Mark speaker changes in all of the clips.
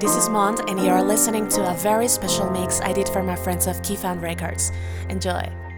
Speaker 1: Hi, this is Mont, and you're listening to a very special mix I did for my friends of Keyfound Records. Enjoy.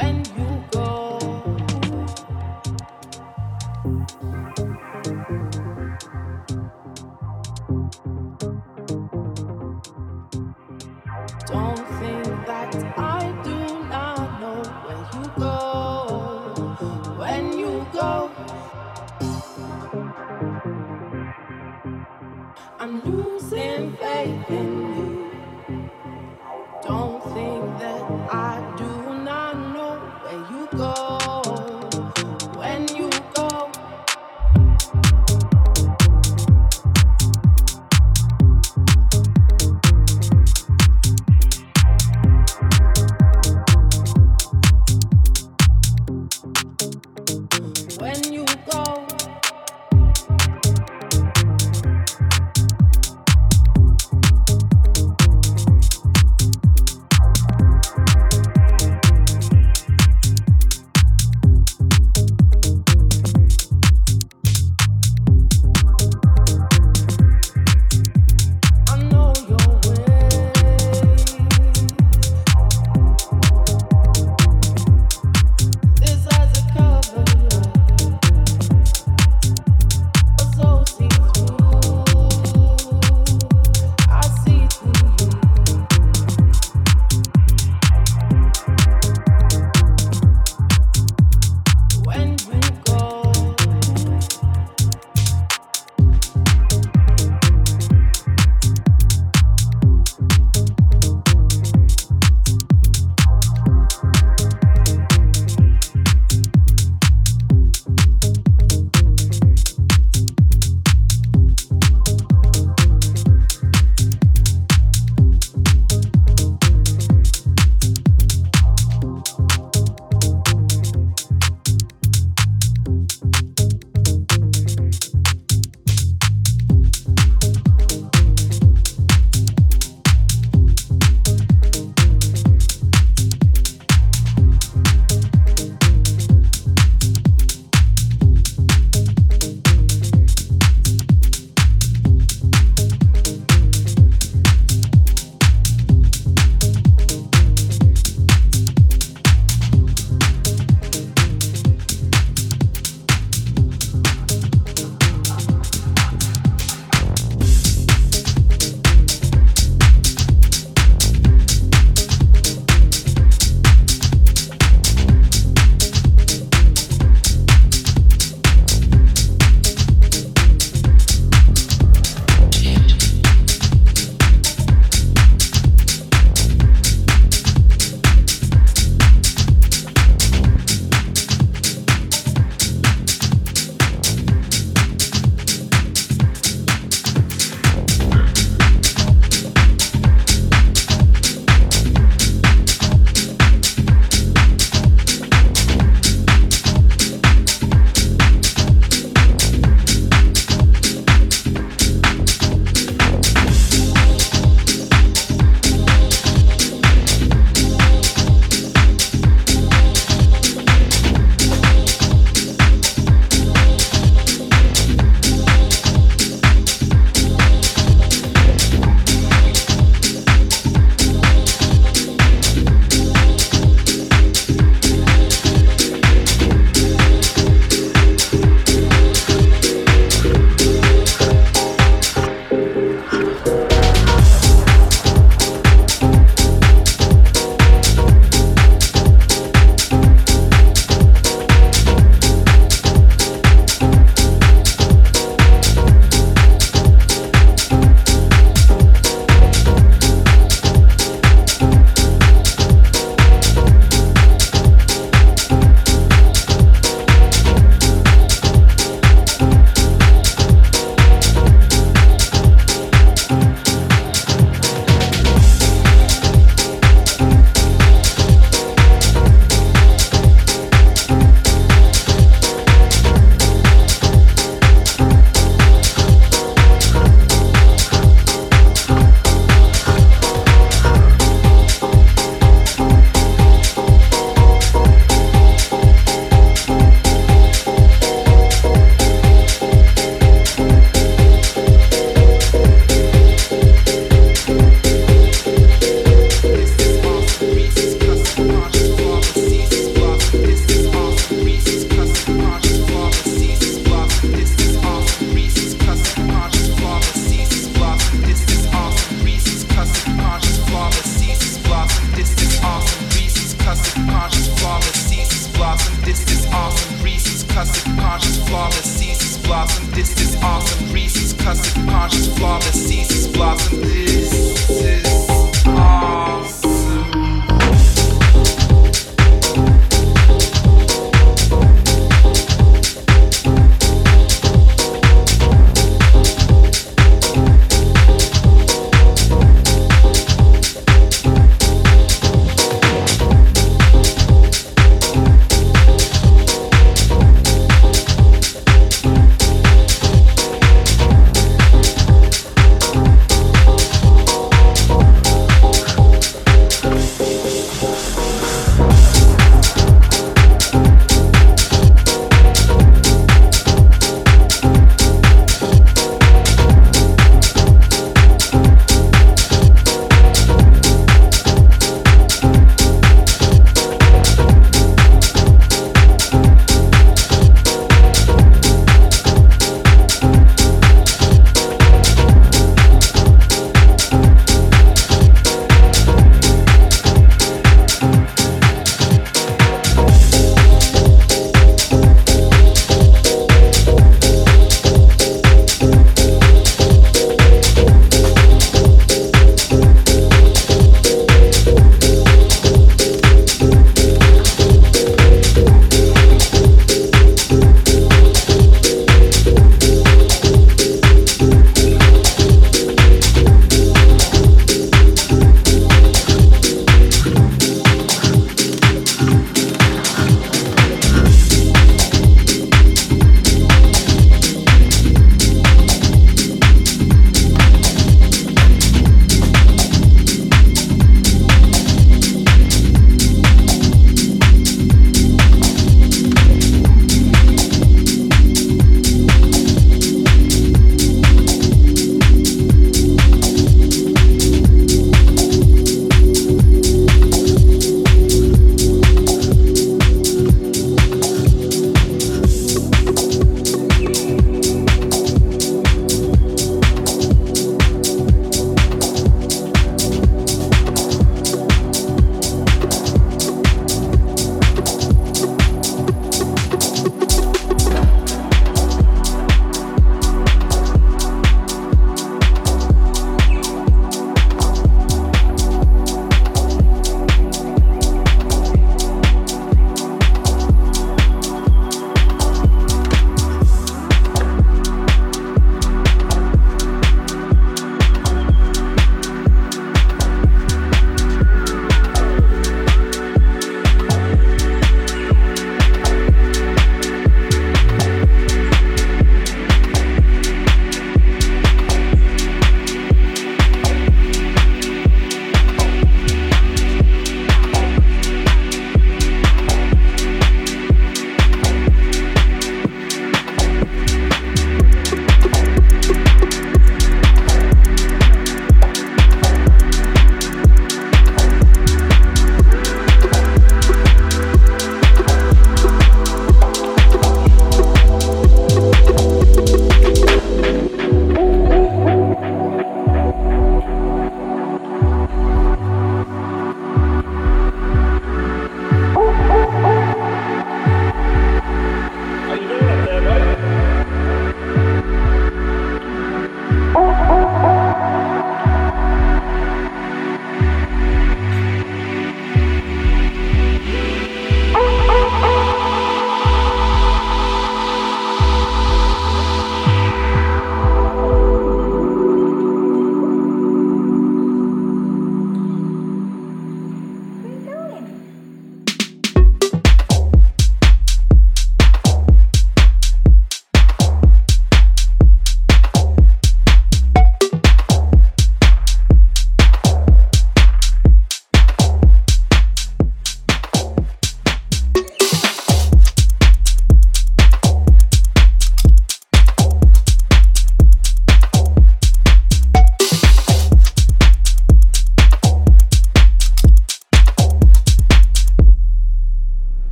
Speaker 2: and you